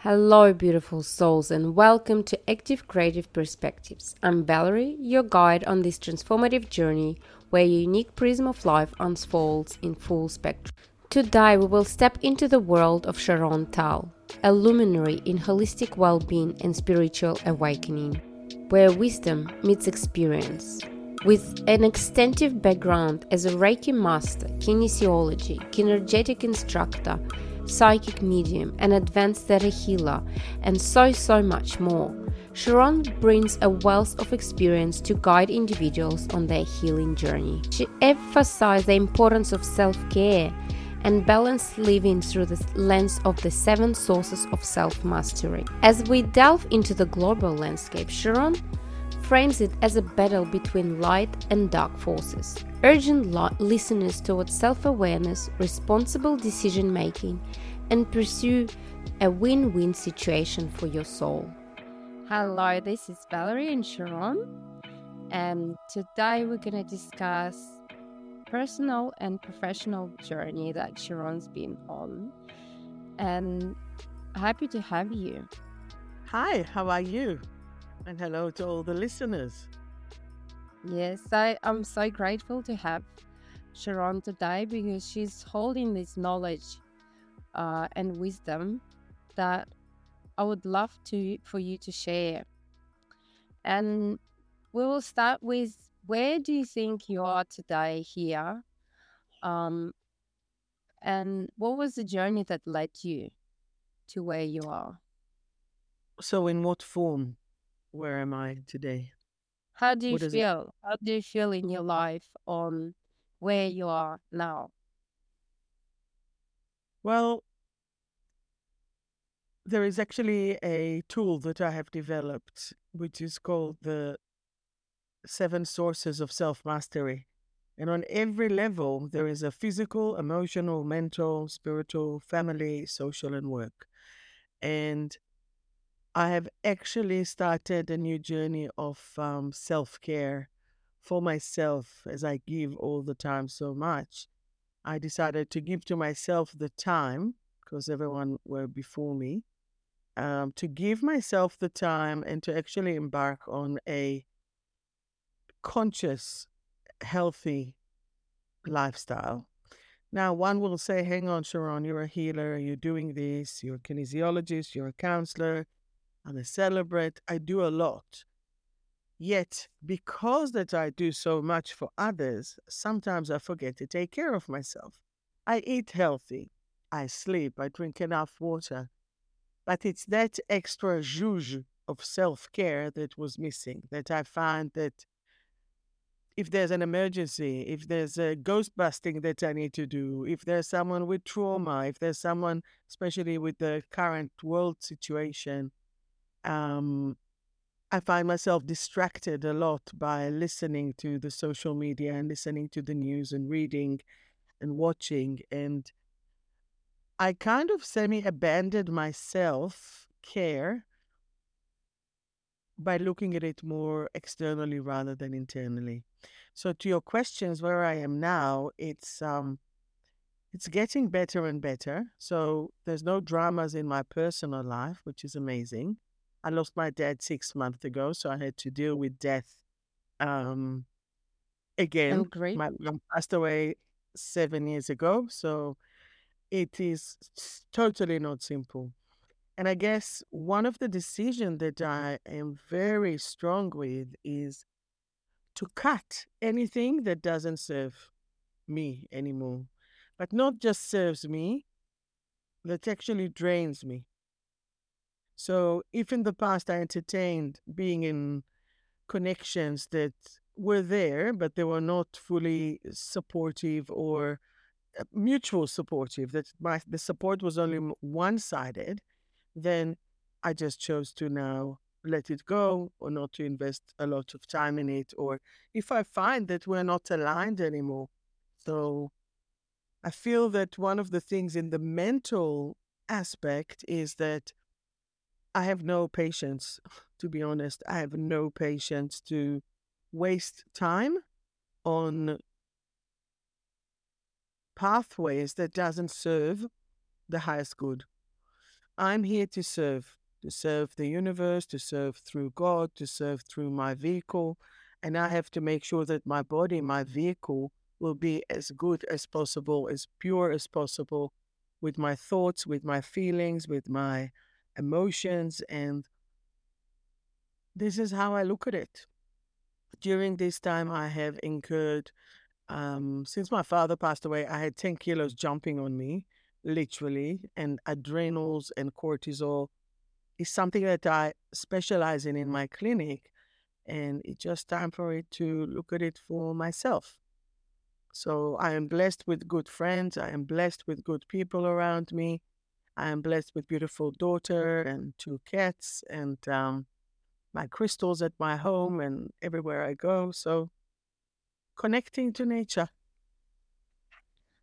Hello, beautiful souls, and welcome to Active Kreative Perspectives. I'm Valerie, your guide on this transformative journey where your unique prism of life unfolds in full spectrum. Today, we will step into the world of Sharon Tal, a luminary in holistic well being and spiritual awakening, where wisdom meets experience. With an extensive background as a Reiki master, kinesiology, kinetic instructor, psychic medium, an advanced theta healer, and so, so much more. Sharon brings a wealth of experience to guide individuals on their healing journey. She emphasizes the importance of self care and balanced living through the lens of the seven sources of self mastery. As we delve into the global landscape, Sharon frames it as a battle between light and dark forces, urging listeners towards self awareness, responsible decision making, and pursue a win win situation for your soul. Hello, this is Valerie and Sharon, and today we're going to discuss personal and professional journey that Sharon's been on. And happy to have you. Hi, how are you? And hello to all the listeners. Yes, I, I'm so grateful to have Sharon today because she's holding this knowledge uh, and wisdom that I would love to for you to share. And we will start with where do you think you are today here? Um, and what was the journey that led you to where you are? So, in what form? Where am I today? How do you what feel? How do you feel in your life on where you are now? Well, there is actually a tool that I have developed, which is called the Seven Sources of Self Mastery. And on every level, there is a physical, emotional, mental, spiritual, family, social, and work. And I have actually started a new journey of um, self care for myself as I give all the time so much. I decided to give to myself the time because everyone were before me um, to give myself the time and to actually embark on a conscious, healthy lifestyle. Now, one will say, hang on, Sharon, you're a healer, you're doing this, you're a kinesiologist, you're a counselor, I'm a celebrant, I do a lot. Yet, because that I do so much for others, sometimes I forget to take care of myself. I eat healthy, I sleep, I drink enough water. But it's that extra zhuzh of self care that was missing, that I find that if there's an emergency, if there's a ghost busting that I need to do, if there's someone with trauma, if there's someone, especially with the current world situation, um, I find myself distracted a lot by listening to the social media and listening to the news and reading and watching. And I kind of semi abandoned my self care by looking at it more externally rather than internally. So to your questions where I am now, it's um it's getting better and better. So there's no dramas in my personal life, which is amazing. I lost my dad six months ago, so I had to deal with death um, again. Oh, great. My mom passed away seven years ago, so it is totally not simple. And I guess one of the decisions that I am very strong with is to cut anything that doesn't serve me anymore, but not just serves me, that actually drains me. So if in the past I entertained being in connections that were there, but they were not fully supportive or uh, mutual supportive, that my the support was only one sided, then I just chose to now let it go or not to invest a lot of time in it. Or if I find that we're not aligned anymore. So I feel that one of the things in the mental aspect is that I have no patience, to be honest. I have no patience to waste time on pathways that doesn't serve the highest good. I'm here to serve, to serve the universe, to serve through God, to serve through my vehicle. And I have to make sure that my body, my vehicle, will be as good as possible, as pure as possible with my thoughts, with my feelings, with my emotions. And this is how I look at it. During this time, I have incurred, um, since my father passed away, I had 10 kilos jumping on me, literally, and adrenals and cortisol is something that I specialize in in my clinic. And it's just time for it to look at it for myself. So I am blessed with good friends. I am blessed with good people around me. I am blessed with beautiful daughter and two cats and um, my crystals at my home and everywhere I go. So connecting to nature.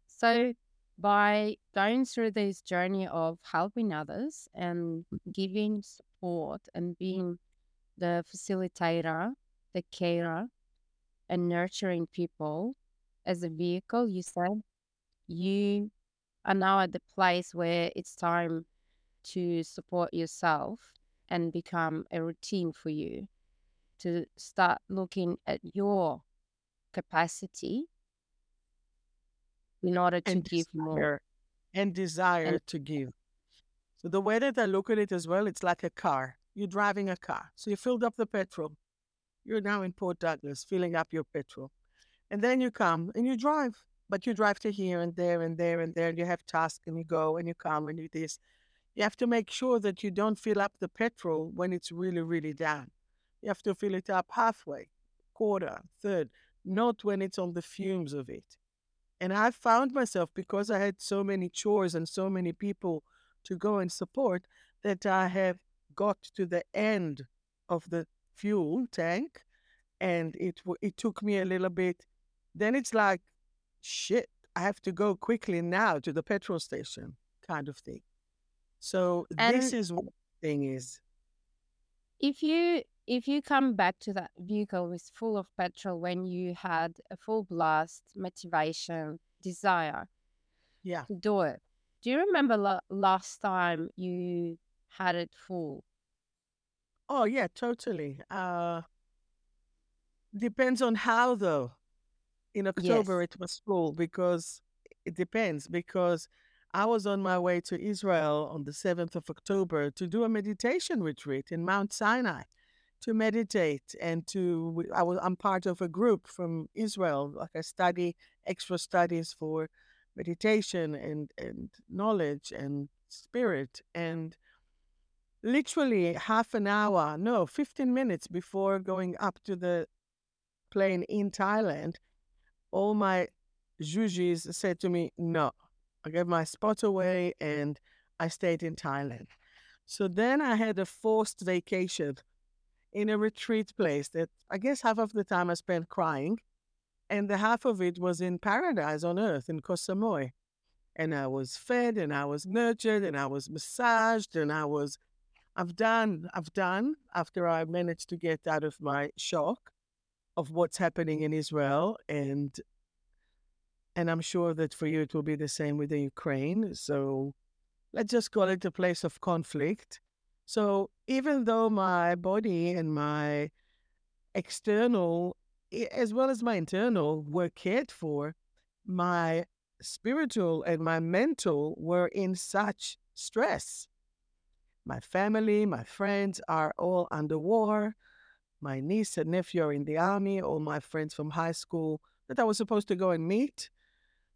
So by going through this journey of helping others and giving support and being the facilitator, the carer, and nurturing people, as a vehicle, you said, you are now at the place where it's time to support yourself and become a routine for you to start looking at your capacity in order to and give more and desire and, to give. So the way that I look at it as well, it's like a car. You're driving a car. So you filled up the petrol. You're now in Port Douglas, filling up your petrol. And then you come and you drive, but you drive to here and there and there and there. And you have tasks and you go and you come and you this. You have to make sure that you don't fill up the petrol when it's really, really down. You have to fill it up halfway, quarter, third, not when it's on the fumes of it. And I found myself, because I had so many chores and so many people to go and support, that I have got to the end of the fuel tank. And it, it took me a little bit then it's like, shit, I have to go quickly now to the petrol station kind of thing. So and this is what the thing is. If you if you come back to that vehicle with full of petrol when you had a full blast, motivation, desire, yeah, to do it. Do you remember la- last time you had it full? Oh yeah, totally. Uh depends on how though in October Yes. it was full because it depends because I was on my way to Israel on the 7th of October to do a meditation retreat in Mount Sinai to meditate and to I was I'm part of a group from Israel like I study extra studies for meditation and and knowledge and spirit and literally half an hour no 15 minutes before going up to the plane in Thailand all my jujis said to me, no. I gave my spot away and I stayed in Thailand. So then I had a forced vacation in a retreat place that I guess half of the time I spent crying, and the half of it was in paradise on earth in Koh Samui. And I was fed and I was nurtured and I was massaged and I was, I've done, I've done after I managed to get out of my shock of what's happening in Israel and and I'm sure that for you it will be the same with the Ukraine. So let's just call it a place of conflict. So even though my body and my external as well as my internal were cared for, my spiritual and my mental were in such stress. My family, my friends are all under war my niece and nephew are in the army, all my friends from high school that I was supposed to go and meet.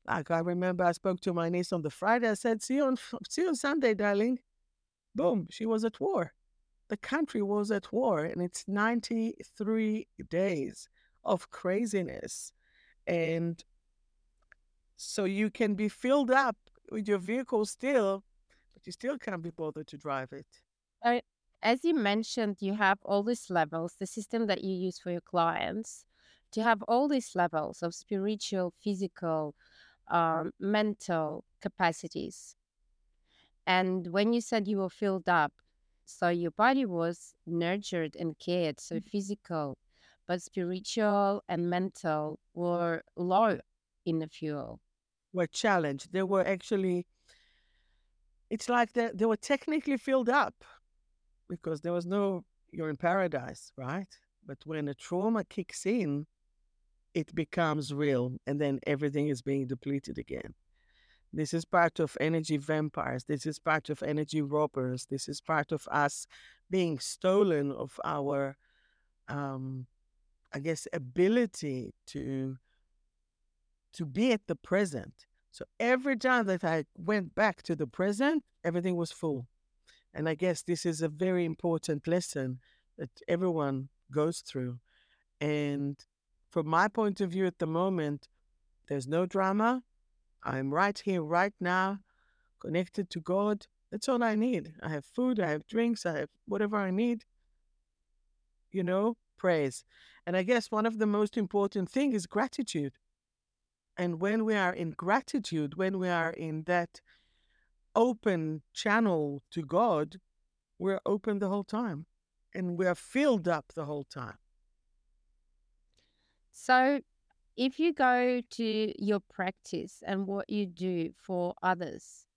Like I remember I spoke to my niece on the Friday. I said, see you on see you on Sunday, darling. Boom, she was at war. The country was at war, and it's 93 days of craziness. And so you can be filled up with your vehicle still, but you still can't be bothered to drive it. I, as you mentioned, you have all these levels, the system that you use for your clients, to have all these levels of spiritual, physical, um, mental capacities. And when you said you were filled up, so your body was nurtured and cared, so mm. physical, but spiritual and mental were low in the fuel. Were challenged. They were actually it's like they, they were technically filled up because there was no, you're in paradise, right? But when a trauma kicks in, it becomes real and then everything is being depleted again. This is part of energy vampires. This is part of energy robbers. This is part of us being stolen of our, um, I guess, ability to to be at the present. So every time that I went back to the present, everything was full. And I guess this is a very important lesson that everyone goes through. And from my point of view at the moment, there's no drama. I'm right here, right now, connected to God. That's all I need. I have food, I have drinks, I have whatever I need. You know, praise. And I guess one of the most important things is gratitude. And when we are in gratitude, when we are in that open channel to God, we're open the whole time and we are filled up the whole time. So, if you go to your practice and what you do for others,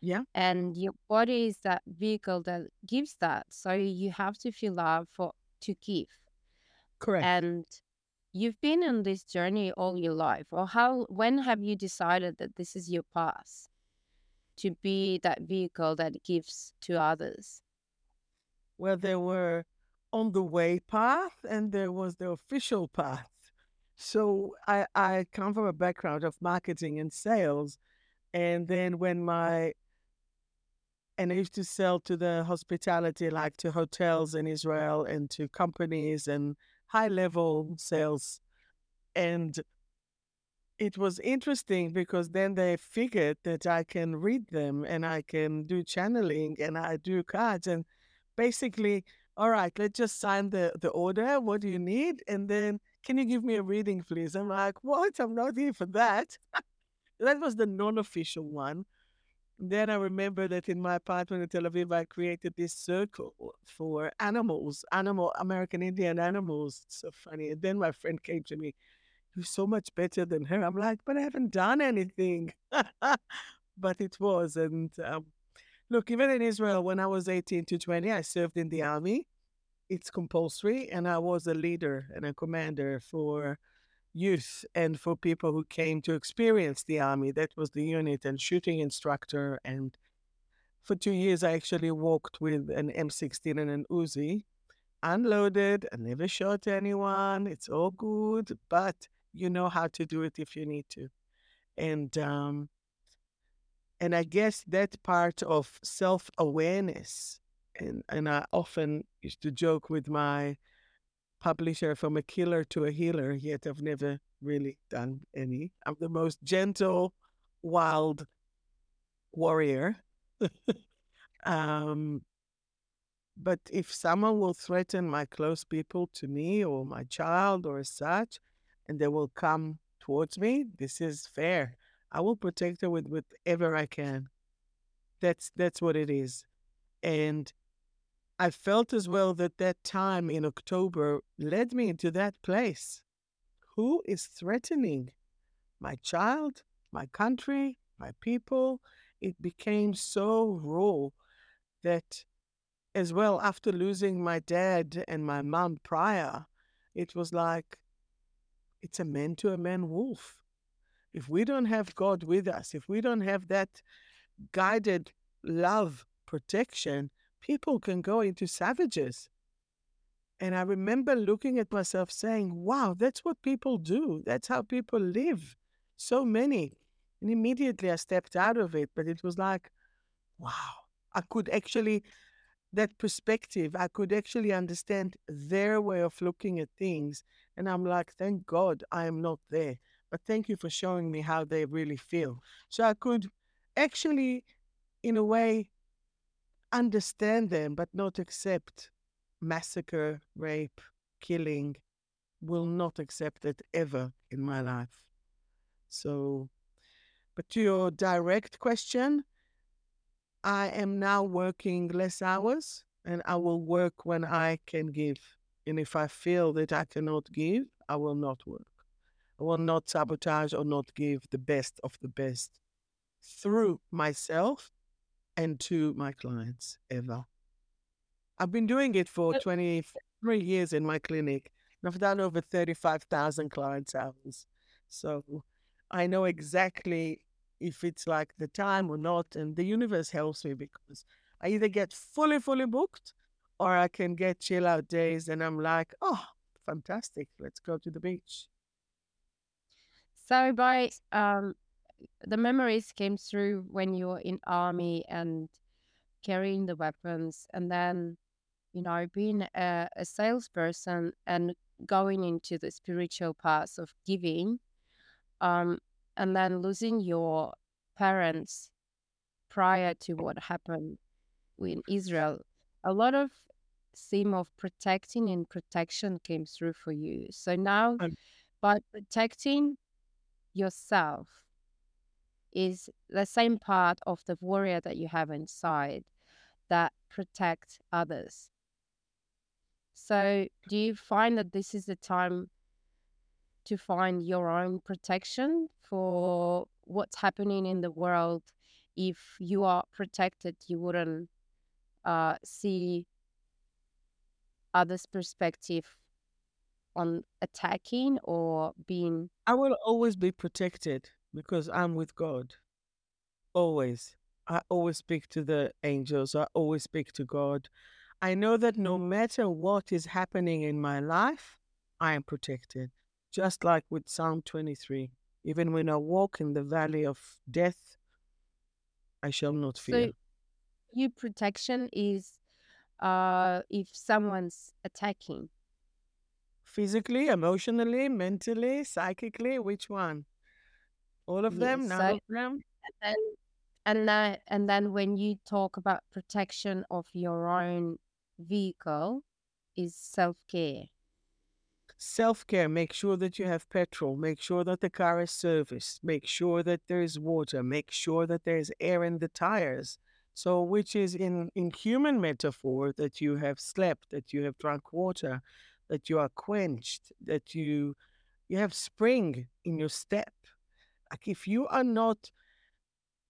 Yeah, and your body is that vehicle that gives that, so you have to feel love for to give. correct. And you've been on this journey all your life, or how? When have you decided that this is your path to be that vehicle that gives to others? Well, there were on the way path and there was the official path. So I, I come from a background of marketing and sales. And then when my and I used to sell to the hospitality, like to hotels in Israel and to companies and high level sales. And it was interesting because then they figured that I can read them and I can do channeling and I do cards and basically, all right, let's just sign the, the order. What do you need? And then can you give me a reading, please? I'm like, what? I'm not here for that. that was the non-official one. Then I remember that in my apartment in Tel Aviv, I created this circle for animals, animal American Indian animals. It's so funny. And then my friend came to me, "You're so much better than her." I'm like, "But I haven't done anything." but it was, and um, look, even in Israel, when I was 18 to 20, I served in the army. It's compulsory, and I was a leader and a commander for youth and for people who came to experience the army. That was the unit and shooting instructor. And for two years, I actually walked with an M16 and an Uzi, unloaded. I never shot anyone. It's all good, but you know how to do it if you need to. And um, and I guess that part of self awareness. And, and I often used to joke with my publisher from a killer to a healer, yet I've never really done any. I'm the most gentle, wild warrior. um, but if someone will threaten my close people to me or my child or such, and they will come towards me, this is fair. I will protect her with whatever I can. That's that's what it is. And I felt as well that that time in October led me into that place. Who is threatening my child, my country, my people? It became so raw that, as well, after losing my dad and my mom prior, it was like it's a man to a man wolf. If we don't have God with us, if we don't have that guided love protection, people can go into savages. And I remember looking at myself saying, wow, that's what people do. That's how people live. So many. And immediately I stepped out of it, but it was like, wow, I could actually, that perspective, I could actually understand their way of looking at things. And I'm like, thank God I am not there. But thank you for showing me how they really feel. So I could actually, in a way, understand them, but not accept massacre, rape, killing. Will not accept it ever in my life. So, but to your direct question, I am now working less hours and I will work when I can give. And if I feel that I cannot give, I will not work. I will not sabotage or not give the best of the best through myself and to my clients ever. I've been doing it for 23 years in my clinic. I've done over 35,000 clients hours. So I know exactly if it's like the time or not. And the universe helps me because I either get fully, fully booked or I can get chill out days and I'm like, oh, fantastic. Let's go to the beach. So by um, the memories came through when you were in army and carrying the weapons and then you know being a, a salesperson and going into the spiritual path of giving um, and then losing your parents prior to what happened in israel a lot of theme of protecting and protection came through for you so now Um, by protecting yourself is the same part of the warrior that you have inside that protect others. So, do you find that this is the time to find your own protection for what's happening in the world? If you are protected, you wouldn't uh, see others' perspective on attacking or being. I will always be protected because I'm with God. Always. I always speak to the angels. I always speak to God. I know that no matter what is happening in my life, I am protected. Just like with Psalm 23. Even when I walk in the valley of death, I shall not fear. So, your protection is uh, if someone's attacking. Physically, emotionally, mentally, psychically, which one? All of them? Yes. None So, of them? and and then and then when you talk about protection of your own vehicle, is self care. Self care, make sure that you have petrol, make sure that the car is serviced, make sure that there is water, make sure that there is air in the tires. So, which is in, in human metaphor that you have slept, that you have drunk water, that you are quenched, that you you have spring in your step. Like if you are not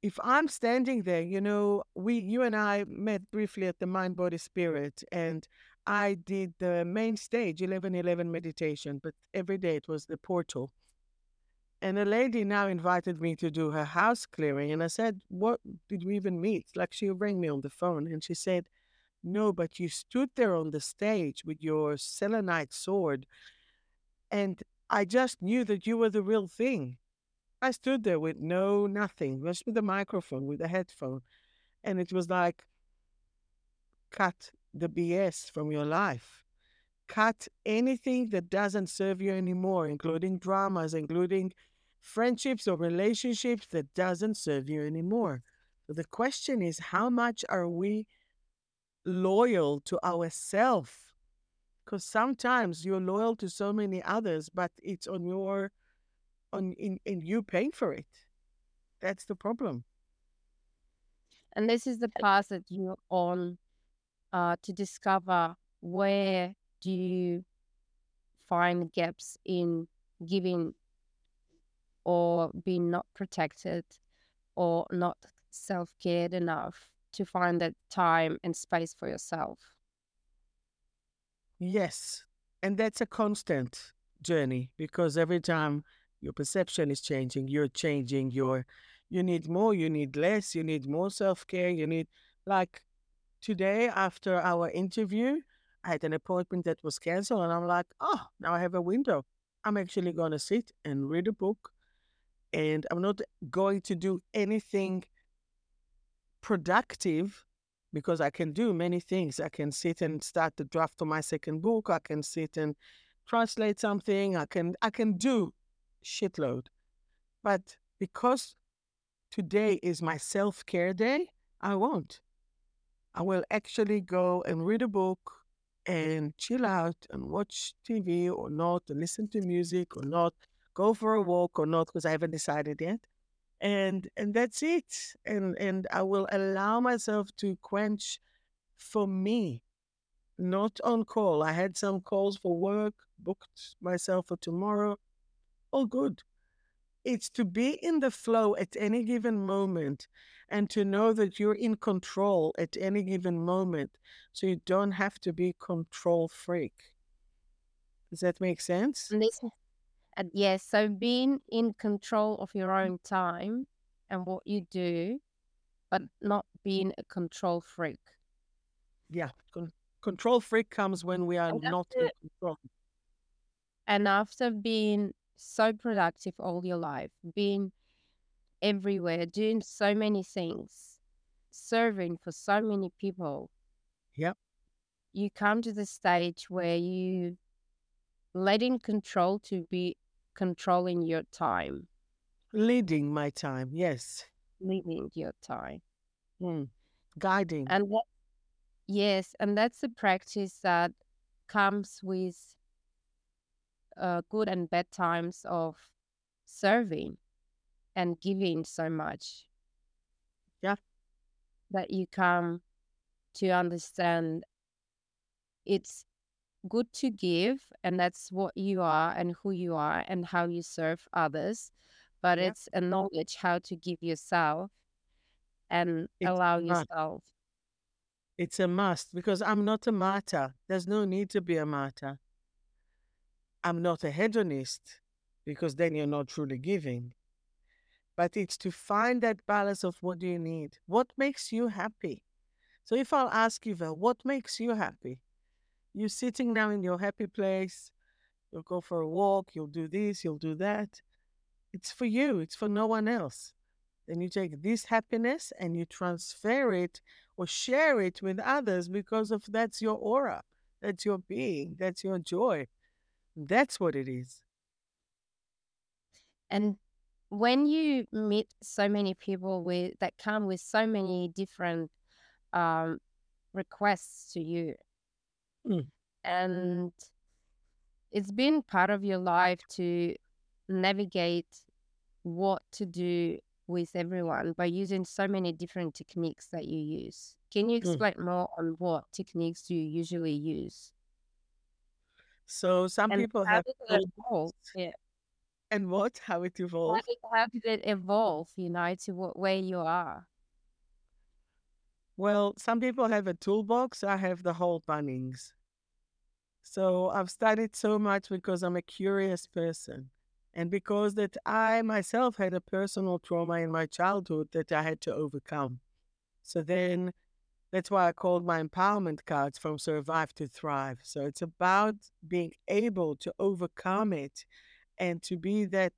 if I'm standing there, you know, we, you and I met briefly at the Mind Body Spirit, and I did the main stage, 1111 meditation, but every day it was the portal. And a lady now invited me to do her house clearing. And I said, What did we even meet? Like she rang me on the phone and she said, No, but you stood there on the stage with your selenite sword. And I just knew that you were the real thing. I stood there with no nothing, just with a microphone, with a headphone. And it was like, cut the BS from your life. Cut anything that doesn't serve you anymore, including dramas, including friendships or relationships that doesn't serve you anymore. So the question is, how much are we loyal to ourselves? Because sometimes you're loyal to so many others, but it's on your on in, in you paying for it. That's the problem. And this is the path that you're on uh, to discover where do you find gaps in giving or being not protected or not self-cared enough to find that time and space for yourself. Yes. And that's a constant journey because every time your perception is changing, you're changing your you need more, you need less, you need more self-care, you need like today after our interview, I had an appointment that was canceled and I'm like, oh, now I have a window. I'm actually gonna sit and read a book and I'm not going to do anything productive because I can do many things. I can sit and start the draft of my second book. I can sit and translate something. I can I can do shitload. But because today is my self-care day, I won't. I will actually go and read a book and chill out and watch TV or not, and listen to music or not, go for a walk or not, because I haven't decided yet and and that's it and and i will allow myself to quench for me not on call. I had some calls for work booked myself for tomorrow all good It's to be in the flow at any given moment and to know that you're in control at any given moment. So you don't have to be control freak. Does that make sense? And this, uh, yes. So being in control of your own time and what you do, but not being a control freak. Yeah. Con- control freak comes when we are And not after, in control. and after being so productive all your life, being everywhere, doing so many things, serving for so many people, Yep. you come to the stage where you letting control to be controlling your time, Leading my time. Yes. leading your time. Mm. Guiding. And that, yes, and that's a practice that comes with uh, good and bad times of serving and giving so much Yeah. that you come to understand it's good to give and that's what you are and who you are and how you serve others but Yeah. it's a knowledge how to give yourself and It's allow yourself It's a must because I'm not a martyr. There's no need to be a martyr. I'm not a hedonist because then you're not truly giving. But it's to find that balance of what do you need? What makes you happy? So if I'll ask you, Val, what makes you happy? You're sitting down in your happy place, you'll go for a walk, you'll do this, you'll do that. It's for you, it's for no one else. Then you take this happiness and you transfer it or share it with others because of that's your aura, that's your being, that's your joy. That's what it is. and when you meet so many people with that come with so many different um, requests to you Mm. and it's been part of your life to navigate what to do with everyone by using so many different techniques that you use can you Mm. explain more on what techniques do you usually use So some and people have did it told evolve yeah and what? How it how evolved? did, how did it evolve you know to what, where you are Well, some people have a toolbox. I have the whole Bunnings. So I've studied so much because I'm a curious person. And because that I myself had a personal trauma in my childhood that I had to overcome. So then that's why I called my empowerment cards from survive to thrive. So it's about being able to overcome it and to be that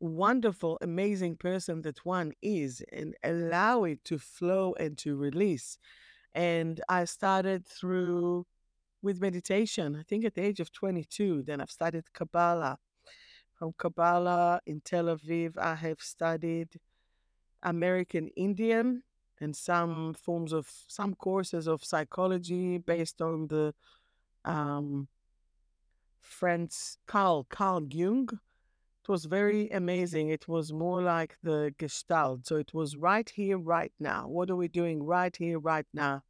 wonderful, amazing person that one is and allow it to flow and to release. And I started through with meditation, I think at the age of 22. Then I've studied Kabbalah. From Kabbalah in Tel Aviv, I have studied American Indian and some forms of some courses of psychology based on the um, Franz Carl Carl Jung. It was very amazing. It was more like the Gestalt. So it was right here, right now. What are we doing right here, right now?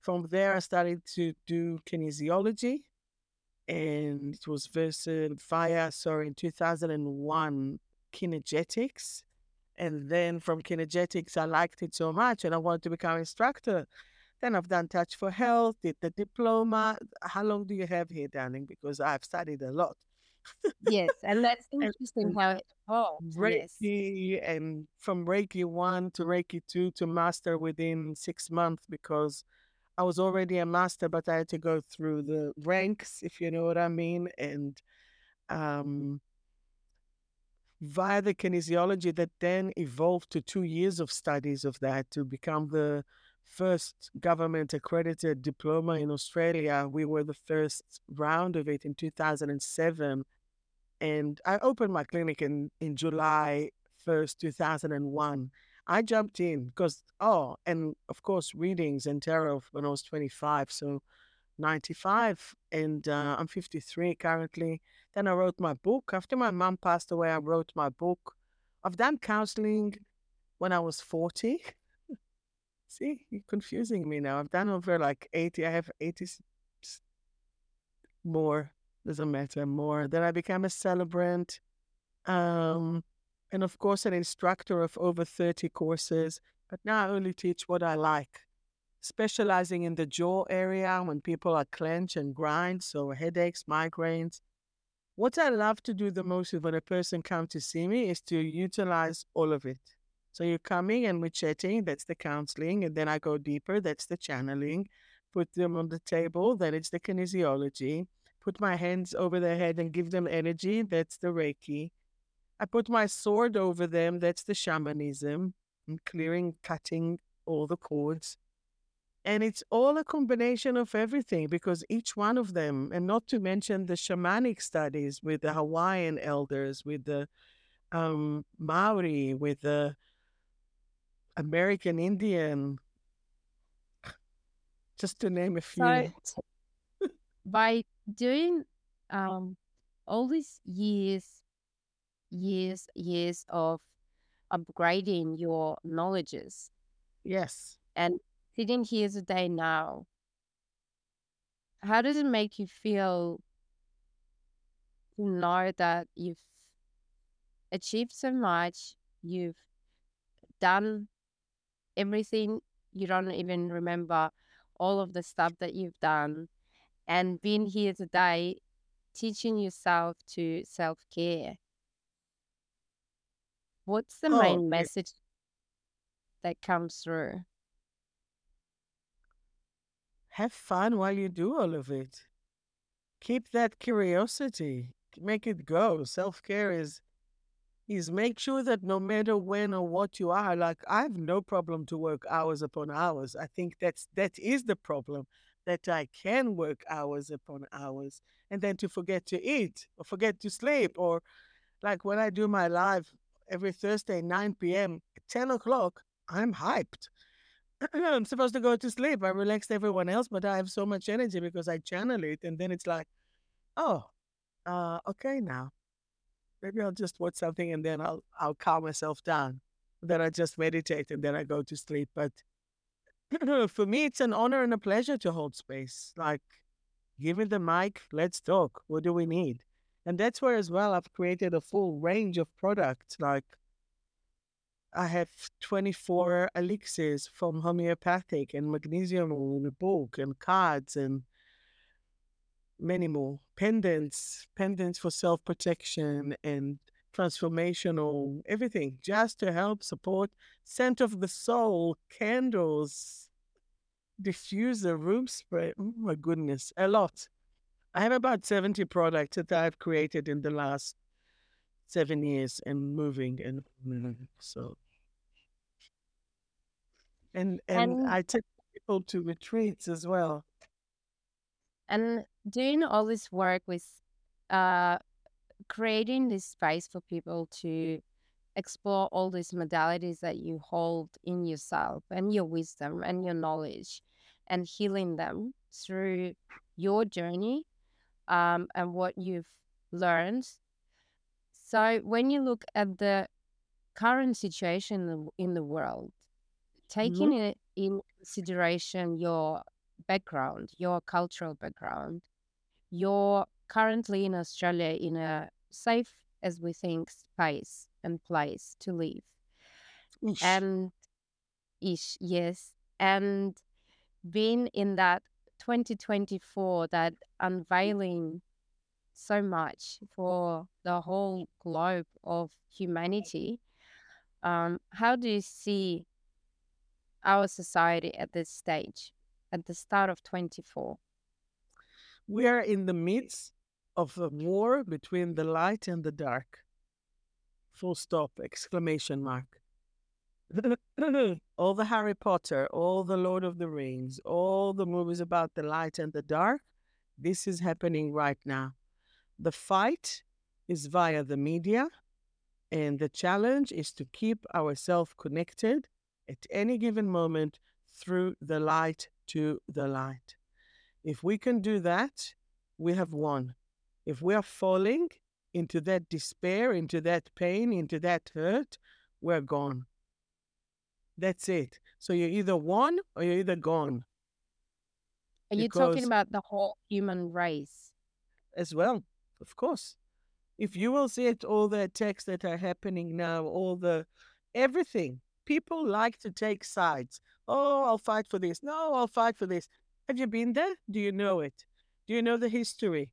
From there, I started to do kinesiology, and it was versed via, sorry, in 2001, kinergetics. And then from kinergetics, I liked it so much and I wanted to become instructor. Then I've done Touch for Health, did the diploma. How long do you have here, darling? Because I've studied a lot. yes and that's interesting and how it evolved yes Reiki, and from Reiki 1 to Reiki 2 to master within six months because I was already a master, but I had to go through the ranks, if you know what I mean. And um, via the kinesiology that then evolved to two years of studies of that to become the first government accredited diploma in Australia. We were the first round of it in 2007. And I opened my clinic in, in July 1st, 2001. I jumped in because, oh, and of course, readings and tarot when I was 25. So 95 and uh, I'm 53 currently. Then I wrote my book. After my mom passed away, I wrote my book. I've done counseling when I was 40. See, you're confusing me now. I've done over like 80. I have 80 more, doesn't matter, more. Then I became a celebrant Um, and of course, an instructor of over 30 courses. But now I only teach what I like, specializing in the jaw area when people are clench and grind, so headaches, migraines. What I love to do the most when a person comes to see me is to utilize all of it. So you're coming and we're chatting, that's the counseling, and then I go deeper, that's the channeling. Put them on the table, then it's the kinesiology. Put my hands over their head and give them energy, that's the Reiki. I put my sword over them, that's the shamanism, and clearing, cutting all the cords. And it's all a combination of everything because each one of them, and not to mention the shamanic studies with the Hawaiian elders, with the um, Maori, with the American Indian, just to name a few. So, by doing um, all these years, years, years of upgrading your knowledges, yes, and sitting here today now, how does it make you feel to know that you've achieved so much, you've done everything, you don't even remember all of the stuff that you've done, and being here today teaching yourself to self care? What's the Oh, main message that comes through? Have fun while you do all of it. Keep that curiosity. Make it go. Self care is is make sure that no matter when or what you are, like I have no problem to work hours upon hours. I think that's that is the problem that I can work hours upon hours and then to forget to eat or forget to sleep or like when I do my live every Thursday, 9 p.m., 10 o'clock, I'm hyped. I'm supposed to go to sleep. I relaxed everyone else, but I have so much energy because I channel it. And then it's like, oh, uh, okay now. Maybe I'll just watch something and then I'll I'll calm myself down. Then I just meditate and then I go to sleep. But for me, it's an honor and a pleasure to hold space. Like, give me the mic, let's talk. What do we need? And that's where as well I've created a full range of products. Like I have 24 elixirs from homeopathic and magnesium in a book and cards and many more pendants, pendants for self protection and transformational, everything just to help support scent of the soul, candles, diffuser, room spray. Oh my goodness, a lot. I have about 70 products that I've created in the last seven years and moving and so and and And I take people to retreats as well. and doing all this work with uh creating this space for people to explore all these modalities that you hold in yourself and your wisdom and your knowledge and healing them through your journey um, and what you've learned. So, when you look at the current situation in the, in the world, Mhm. taking it in consideration your background, your cultural background, you're currently in Australia in a safe, as we think, space and place to live. Ish. And ish, yes. And being in that 2024, that unveiling so much for the whole globe of humanity, um, how do you see our society at this stage, at the start of 24? We are in the midst of a war between the light and the dark. Full stop, exclamation mark. all the Harry Potter, all the Lord of the Rings, all the movies about the light and the dark, this is happening right now. The fight is via the media, and the challenge is to keep ourselves connected at any given moment through the light to the light. If we can do that, we have won. If we are falling into that despair, into that pain, into that hurt, we're gone. That's it. So you're either won or you're either gone Are you talking about the whole human race? as well, of course, If you will see it, all the attacks that are happening now, all the everything, people like to take sides. Oh, I'll fight for this. No, I'll fight for this. Have you been there? Do you know it? Do you know the history?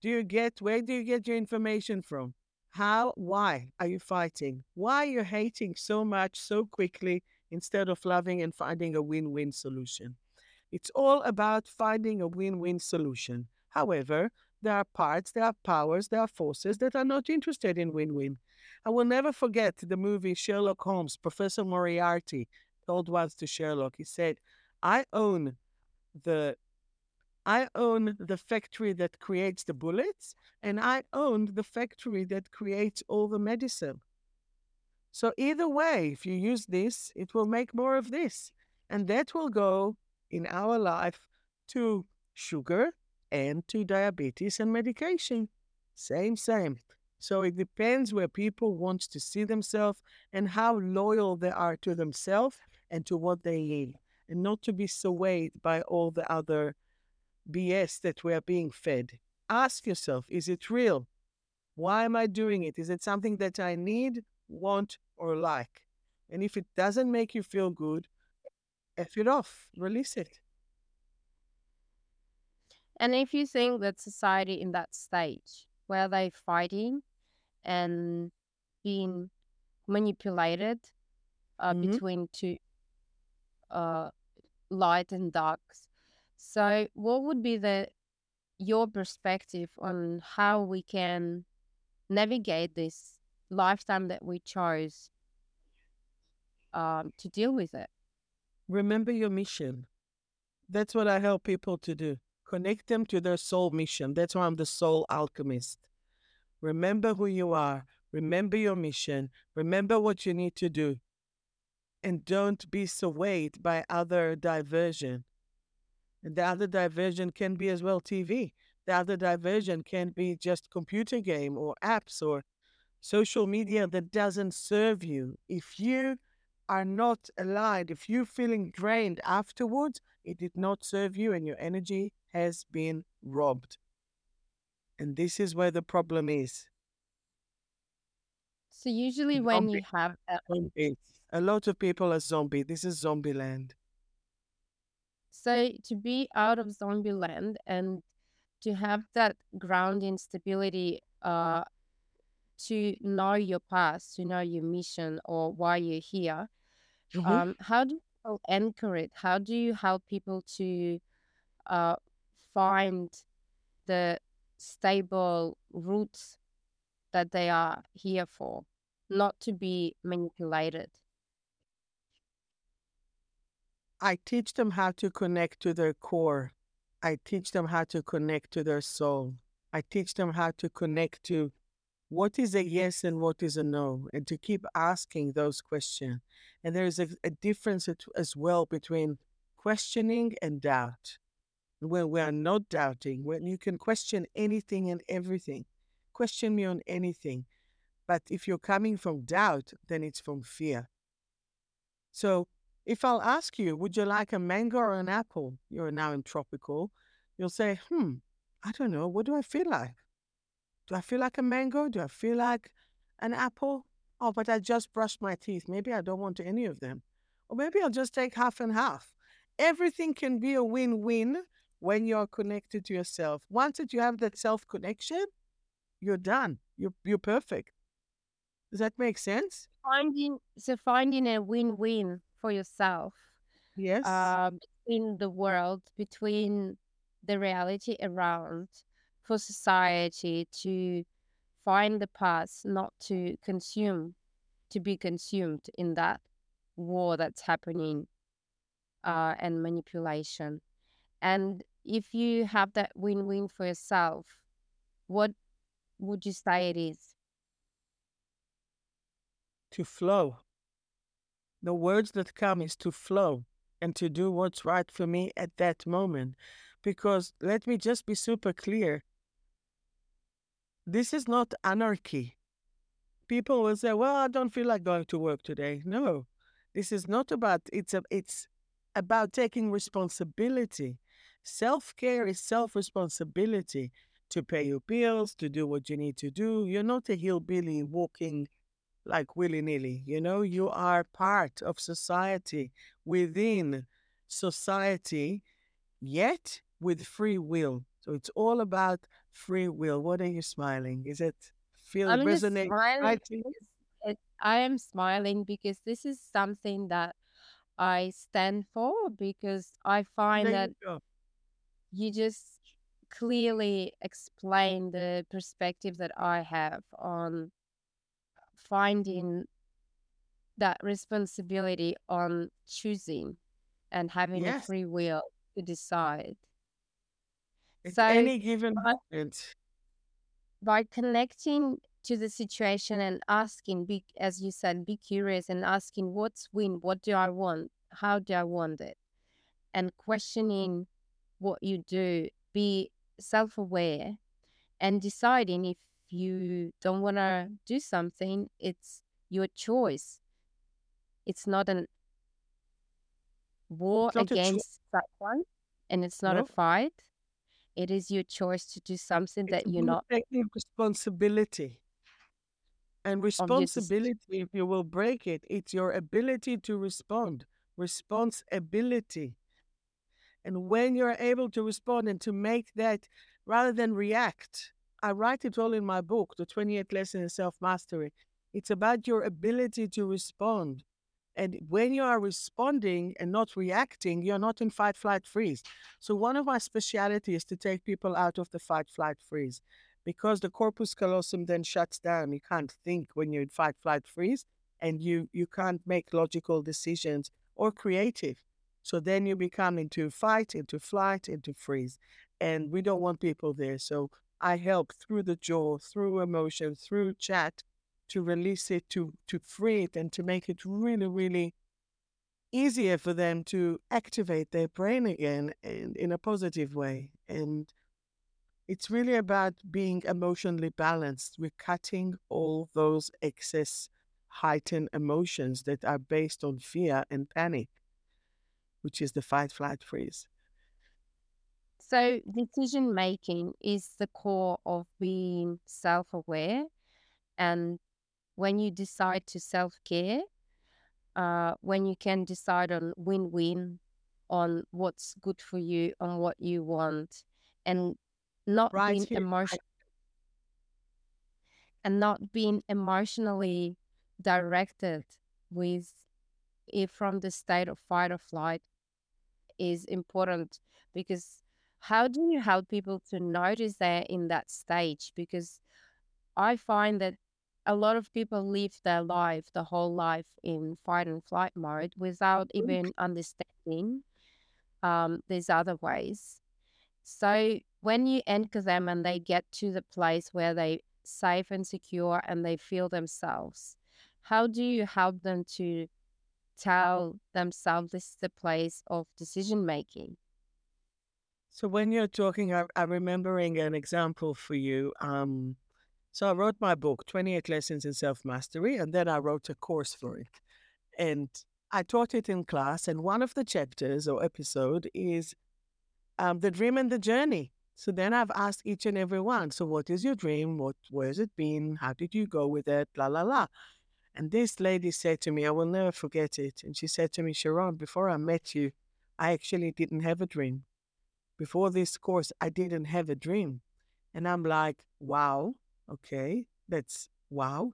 Do you get where do you get your information from? How, why are you fighting? Why are you hating so much so quickly instead of loving and finding a win win solution? It's all about finding a win win solution. However, there are parts, there are powers, there are forces that are not interested in win win. I will never forget the movie Sherlock Holmes, Professor Moriarty told once to Sherlock, he said, I own the I own the factory that creates the bullets, and I own the factory that creates all the medicine. So, either way, if you use this, it will make more of this. And that will go in our life to sugar and to diabetes and medication. Same, same. So, it depends where people want to see themselves and how loyal they are to themselves and to what they need, and not to be swayed by all the other BS that we are being fed. Ask yourself is it real? Why am I doing it? Is it something that I need, want, or like? And if it doesn't make you feel good, F it off, release it. And if you think that society in that stage where they're fighting and being manipulated uh, Mhm. between two uh, light and darks, so what would be the your perspective on how we can navigate this lifetime that we chose um, to deal with it? Remember your mission. That's what I help people to do. Connect them to their soul mission. That's why I'm the soul alchemist. Remember who you are. Remember your mission. Remember what you need to do. And don't be swayed by other diversion. And the other diversion can be as well TV. The other diversion can be just computer game or apps or social media that doesn't serve you. If you are not aligned, if you're feeling drained afterwards, it did not serve you and your energy has been robbed. And this is where the problem is. So usually when you have a, Zombies. A lot of people are zombie. This is zombie land. so to be out of zombie land and to have that grounding stability uh to know your past, to know your mission or why you're here, Mhm. um, how do you anchor it? How do you help people to uh, find the stable roots that they are here for, not to be manipulated? I teach them how to connect to their core. I teach them how to connect to their soul. I teach them how to connect to what is a yes and what is a no, and to keep asking those questions. And there is a, a difference as well between questioning and doubt. When we are not doubting, when you can question anything and everything, question me on anything. But if you're coming from doubt, then it's from fear. So if I'll ask you, would you like a mango or an apple? You're now in tropical. You'll say, hmm, I don't know. What do I feel like? Do I feel like a mango? Do I feel like an apple? Oh, but I just brushed my teeth. Maybe I don't want any of them. Or maybe I'll just take half and half. Everything can be a win win when you're connected to yourself. Once that you have that self connection, you're done. You're, you're perfect. Does that make sense? Finding so finding a win-win for yourself Yes. uh, between the world, between the reality around, for society to find the path, not to consume, to be consumed in that war that's happening uh, and manipulation. And if you have that win-win for yourself, what would you say it is? to flow. The words that come is to flow and to do what's right for me at that moment. Because let me just be super clear this is not anarchy. People will say, well, I don't feel like going to work today. No, this is not about, it's, a, it's about taking responsibility. Self care is self responsibility to pay your bills, to do what you need to do. You're not a hillbilly walking like willy nilly. You know, you are part of society within society, yet with free will. So it's all about free will. What are you smiling? Is it feel I'm resonate smiling right because I am smiling because this is something that I stand for because I oh, find There that you you just clearly explain the perspective that I have on finding that responsibility on choosing and having a free will to decide. At So any given by, moment. by connecting to the situation and asking, be, as you said, be curious and asking what's win, what do I want, how do I want it, and questioning what you do, be self aware and deciding if you don't want to do something, it's your choice. It's not a war It's not against someone and it's not a fight. It is your choice to do something it's that you're not taking responsibility. And of your decision. responsibility, if you will break it, it's your ability to respond. Responsibility. And when you're able to respond and to make that rather than react, I write it all in my book, The 28 Lesson in Self Mastery. It's about your ability to respond. And when you are responding and not reacting, you're not in fight, flight, freeze. So, one of my specialities is to take people out of the fight, flight, freeze because the corpus callosum then shuts down. You can't think when you're in fight, flight, freeze, and you, you can't make logical decisions or creative. So then you become into fight, into flight, into freeze. And we don't want people there. So I help through the jaw, through emotion, through chat to release it, to to free it, and to make it really, really easier for them to activate their brain again in, in a positive way. And it's really about being emotionally balanced. We're cutting all those excess heightened emotions that are based on fear and panic, which is the fight, flight, freeze. So, decision making is the core of being self aware. And when you decide to self care, uh, when you can decide on win win, on what's good for you, on what you want, and not Right being here, emotion right, and not being emotionally directed with it from the state of fight or flight is important because how do you help people to notice they're in that stage? Because I find that a lot of people live their life, the whole life in fight and flight mode without even understanding um, these other ways. So when you anchor them and they get to the place where they safe and secure and they feel themselves, how do you help them to tell themselves this is the place of decision making? So when you're talking, I, I'm remembering an example for you. Um, so I wrote my book, 28 Lessons in Self Mastery, and then I wrote a course for it. And I taught it in class, and one of the chapters or episode is um, the dream and the journey. So then I've asked each and every one, so what is your dream? What where's it been? How did you go with it? La la la. And this lady said to me, I will never forget it. And she said to me, Sharon, before I met you, I actually didn't have a dream. Before this course, I didn't have a dream. And I'm like, wow, okay, that's wow.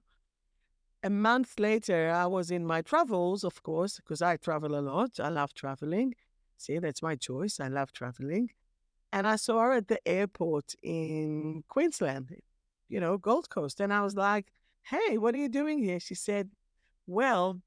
A month later, I was in my travels, of course, because I travel a lot. I love traveling. See, that's my choice. I love traveling. And I saw her at the airport in Queensland, you know, Gold Coast. And I was like, hey, what are you doing here? She said, well,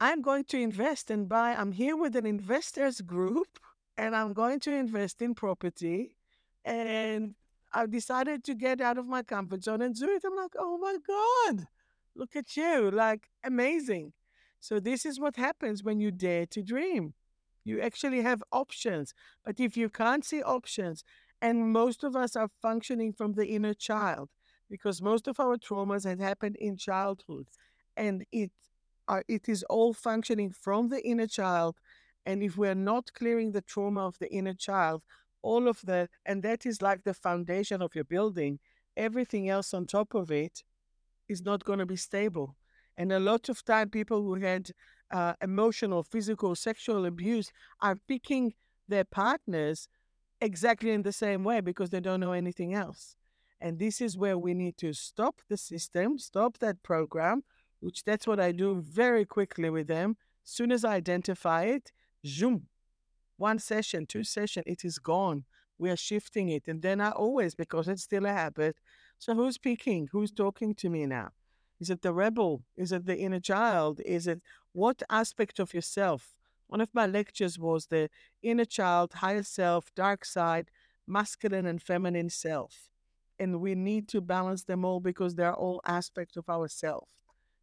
I'm going to invest and buy, I'm here with an investors group and I'm going to invest in property. And I've decided to get out of my comfort zone and do it. I'm like, oh my God, look at you. Like, amazing. So, this is what happens when you dare to dream. You actually have options. But if you can't see options, and most of us are functioning from the inner child, because most of our traumas had happened in childhood, and it are it is all functioning from the inner child. And if we're not clearing the trauma of the inner child, all of the, and that is like the foundation of your building. Everything else on top of it is not going to be stable. And a lot of time, people who had uh, emotional, physical, sexual abuse are picking their partners exactly in the same way because they don't know anything else. And this is where we need to stop the system, stop that program, which that's what I do very quickly with them. Soon as I identify it, zoom, one session, two session, it is gone. We are shifting it. And then I always, because it's still a habit. So who's speaking? Who's talking to me now? Is it the rebel? Is it the inner child? Is it what aspect of yourself? One of my lectures was the inner child, higher self, dark side, masculine and feminine self. And we need to balance them all because they're all aspects of ourself.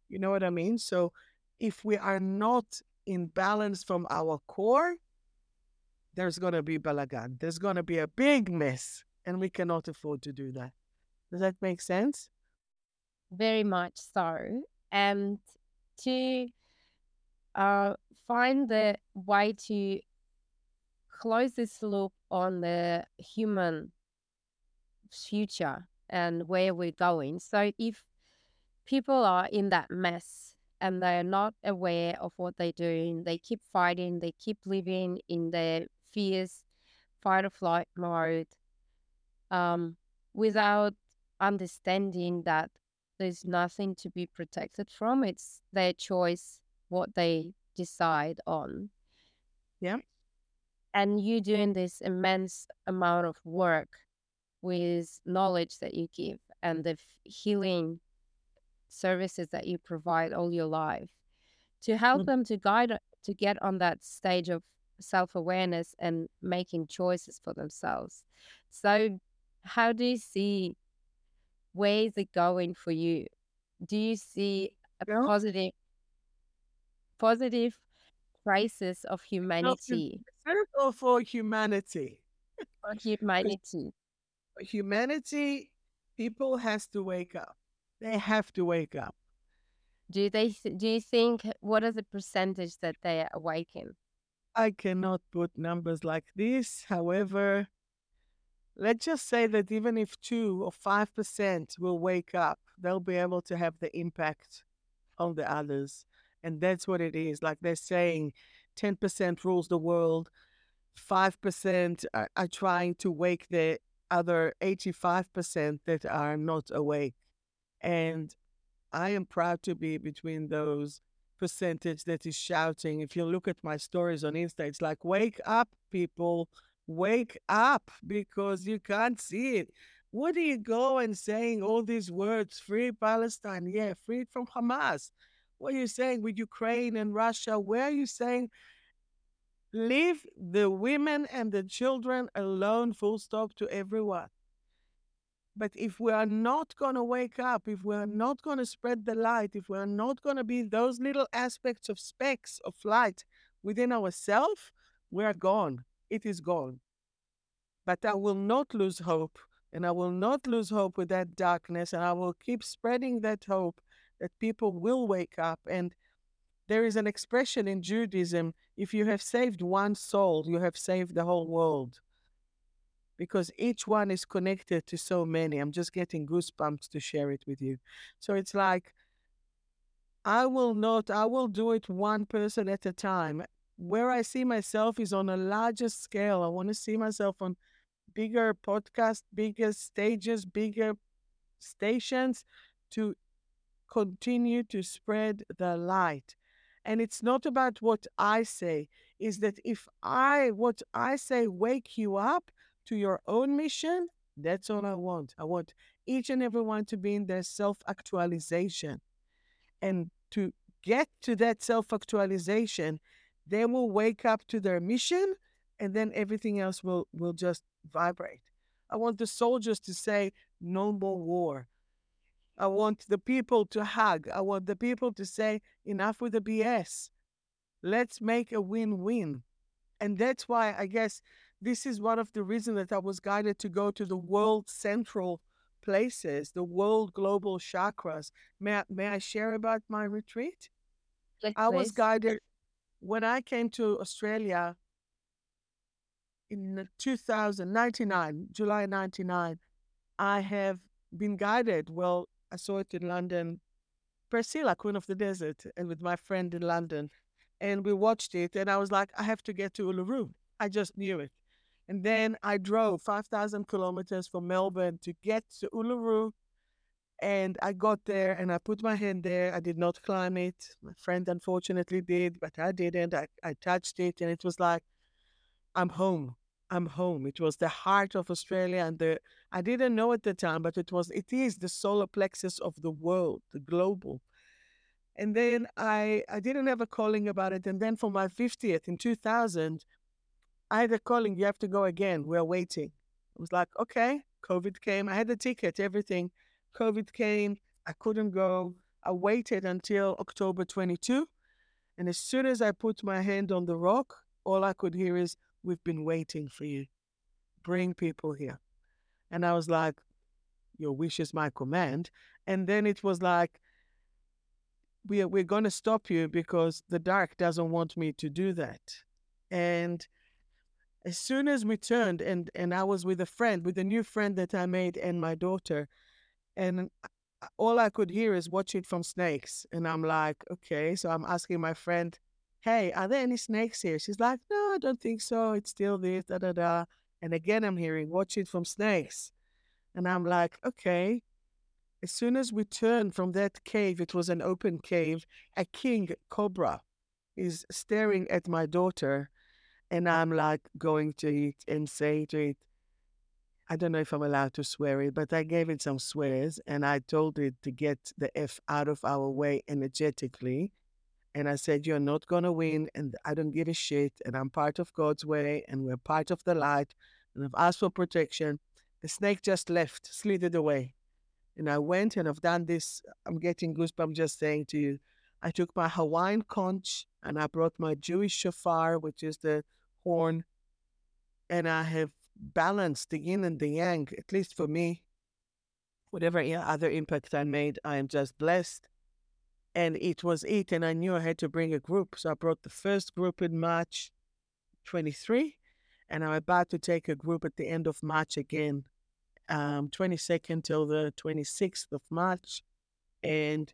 You know what I mean? So if we are not in balance from our core, there's going to be balagan. There's going to be a big mess, and we cannot afford to do that. Does that make sense? Very much so. And to uh, find the way to close this loop on the human future and where we're going. So if people are in that mess and they're not aware of what they're doing, they keep fighting, they keep living in their fears, fight or flight mode, um, without understanding that there's nothing to be protected from. It's their choice what they decide on. Yeah. And you doing this immense amount of work with knowledge that you give and the healing services that you provide all your life to help mm-hmm. them to guide to get on that stage of self awareness and making choices for themselves. So, how do you see where is it going for you? Do you see a yeah. positive, positive crisis of humanity? Or for humanity. For humanity. For humanity, people has to wake up. They have to wake up. Do they? Do you think what is the percentage that they awaken? I cannot put numbers like this. However, let's just say that even if two or five percent will wake up, they'll be able to have the impact on the others. And that's what it is. Like they're saying, 10% rules the world, 5% are, are trying to wake the other 85% that are not awake. And I am proud to be between those percentage that is shouting. If you look at my stories on Insta, it's like, wake up, people, wake up because you can't see it. What do you go and saying all these words, free Palestine? Yeah, freed from Hamas. What are you saying with Ukraine and Russia? Where are you saying leave the women and the children alone, full stop to everyone? But if we are not going to wake up, if we are not going to spread the light, if we are not going to be those little aspects of specks of light within ourselves, we are gone. It is gone. But I will not lose hope. And I will not lose hope with that darkness. And I will keep spreading that hope that people will wake up. And there is an expression in Judaism if you have saved one soul, you have saved the whole world because each one is connected to so many. I'm just getting goosebumps to share it with you. So it's like, I will not, I will do it one person at a time. Where I see myself is on a larger scale. I want to see myself on bigger podcasts, bigger stages, bigger stations to continue to spread the light. And it's not about what I say, is that if I, what I say, wake you up, to your own mission, that's all I mm-hmm. want. I want each and everyone to be in their self actualization. And to get to that self actualization, they will wake up to their mission and then everything else will, will just vibrate. I want the soldiers to say, no more war. I want the people to hug. I want the people to say, enough with the BS. Let's make a win win. And that's why I guess this is one of the reasons that I was guided to go to the world central places, the world global chakras. May I, may I share about my retreat? Yes, I was guided when I came to Australia. in 2099, July 99, I have been guided. Well, I saw it in London, Priscilla, Queen of the Desert, and with my friend in London. And we watched it, and I was like, I have to get to Uluru. I just knew it. And then I drove 5,000 kilometers from Melbourne to get to Uluru. And I got there and I put my hand there. I did not climb it. My friend unfortunately did, but I didn't. I, I touched it and it was like, I'm home. I'm home. It was the heart of Australia and the I didn't know at the time, but it was it is the solar plexus of the world, the global. And then I I didn't have a calling about it. And then for my 50th in 2000, I had a calling, you have to go again. We're waiting. I was like, okay. COVID came. I had the ticket, everything. COVID came. I couldn't go. I waited until October 22. And as soon as I put my hand on the rock, all I could hear is, We've been waiting for you. Bring people here. And I was like, Your wish is my command. And then it was like, we are, we're going to stop you because the dark doesn't want me to do that. And as soon as we turned, and, and I was with a friend, with a new friend that I made and my daughter, and all I could hear is watch it from snakes. And I'm like, okay. So I'm asking my friend, hey, are there any snakes here? She's like, no, I don't think so. It's still this, da da da. And again, I'm hearing, watch it from snakes. And I'm like, okay. As soon as we turned from that cave, it was an open cave, a king cobra is staring at my daughter. And I'm like going to it and say to it, I don't know if I'm allowed to swear it, but I gave it some swears and I told it to get the F out of our way energetically. And I said, You're not going to win, and I don't give a shit, and I'm part of God's way, and we're part of the light, and I've asked for protection. The snake just left, slithered away. And I went and I've done this. I'm getting goosebumps just saying to you. I took my Hawaiian conch and I brought my Jewish shofar, which is the horn, and I have balanced the yin and the yang, at least for me. Whatever other impact I made, I am just blessed and it was it. And I knew I had to bring a group. So I brought the first group in March 23, and I'm about to take a group at the end of March again, um, 22nd till the 26th of March. And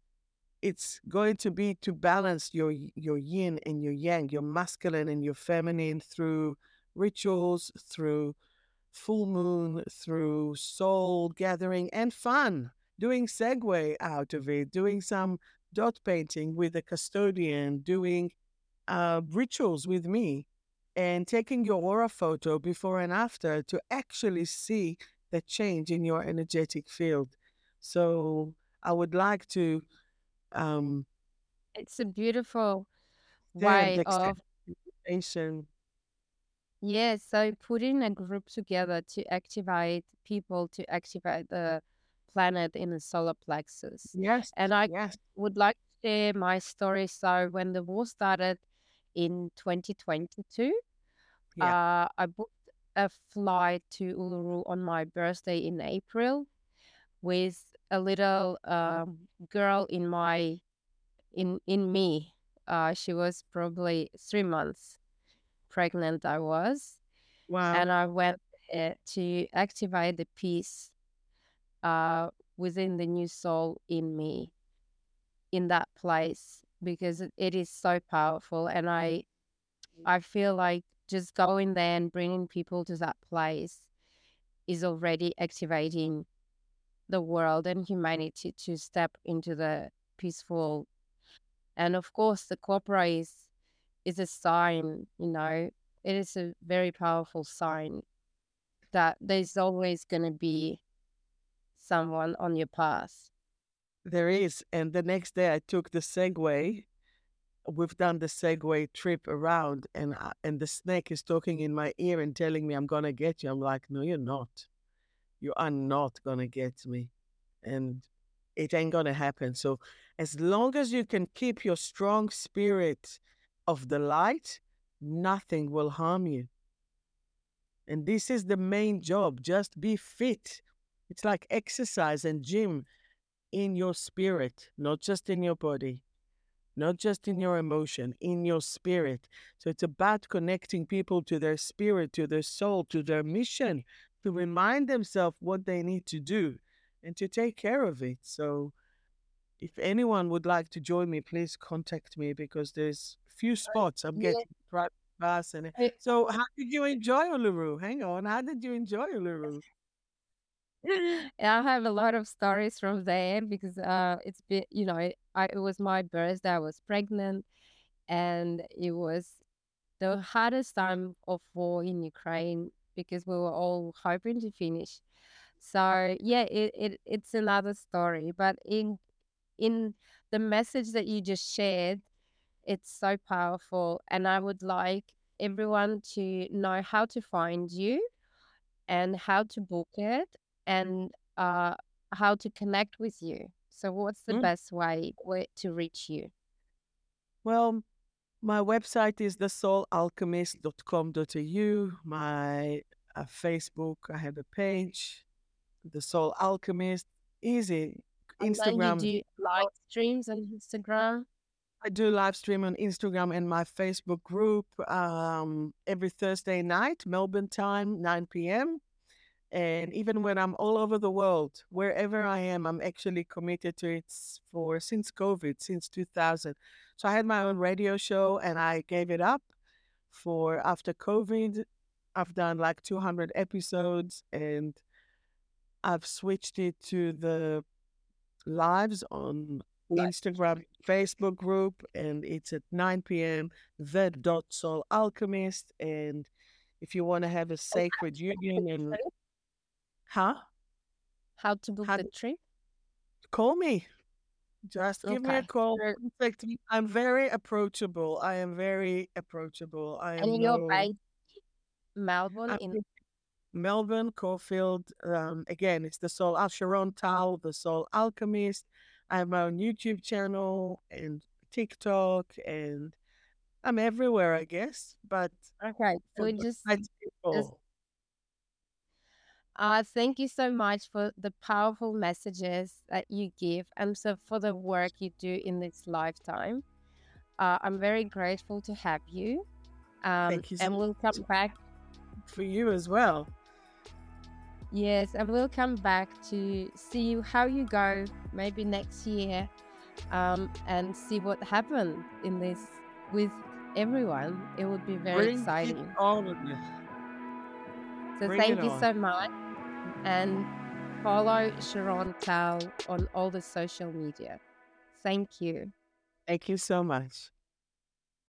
it's going to be to balance your your yin and your yang, your masculine and your feminine through rituals, through full moon, through soul gathering and fun, doing Segway out of it, doing some dot painting with a custodian, doing uh, rituals with me, and taking your aura photo before and after to actually see the change in your energetic field. So I would like to. Um, it's a beautiful way of. Yeah, so putting a group together to activate people to activate the planet in the solar plexus. Yes. And I yes. would like to share my story. So when the war started in 2022, yeah. uh, I booked a flight to Uluru on my birthday in April with a little um, girl in my in in me. Uh, she was probably three months pregnant. I was, wow, and I went uh, to activate the peace uh, within the new soul in me in that place because it is so powerful and i i feel like just going there and bringing people to that place is already activating the world and humanity to step into the peaceful and of course the cobra is is a sign you know it is a very powerful sign that there's always going to be someone on your path. There is. And the next day I took the Segway. We've done the Segway trip around, and and the snake is talking in my ear and telling me, I'm going to get you. I'm like, no, you're not. You are not going to get me. And it ain't going to happen. So, as long as you can keep your strong spirit of the light, nothing will harm you. And this is the main job. Just be fit. It's like exercise and gym in your spirit, not just in your body. not just in your emotion, in your spirit. So it's about connecting people to their spirit, to their soul, to their mission, to remind themselves what they need to do and to take care of it. So if anyone would like to join me, please contact me because there's few spots. I'm Yeah. getting private bus and so how did you enjoy Uluru? Hang on, how did you enjoy Uluru? I have a lot of stories from there because uh, it's been, you know, I, it was my birthday. I was pregnant, and it was the hardest time of war in Ukraine because we were all hoping to finish. So yeah, it, it it's another story. But in in the message that you just shared, it's so powerful, and I would like everyone to know how to find you and how to book it and uh, how to connect with you. So, what's the Mm. best way way to reach you? Well, my website is thesoulalchemist.com.au. My uh, Facebook, I have a page, The Soul Alchemist. Easy. And then you Instagram, do live streams on Instagram. I do live stream on Instagram and my Facebook group um, every Thursday night, Melbourne time, 9 p.m. And even when I'm all over the world, wherever I am, I'm actually committed to it for since COVID, since 2000. So I had my own radio show and I gave it up for after COVID. I've done like 200 episodes and I've switched it to the lives on. Instagram, Facebook group, and it's at 9 p.m. The dot soul alchemist. And if you want to have a oh, sacred union and huh? How to book How the trip? Call me. Just give me a call. Contact me. I'm very approachable. I am very approachable. I am And you're no. based Melbourne I'm in Melbourne, Caulfield. Um, again, it's the Soul Al Sharon Tal, the Soul Alchemist. I have my own YouTube channel and TikTok, and I'm everywhere, I guess. But okay. So just just uh thank you so much for the powerful messages that you give and so for the work you do in this lifetime. Uh, I'm very grateful to have you. Um, thank you so and we'll come back for you as well. Yes, and we'll come back to see how you go maybe next year um, and see what happened in this with everyone. It would be very Bring it exciting. on. So Bring thank it you on. so much and follow Sharon Tal on all the social media. Thank you. Thank you so much.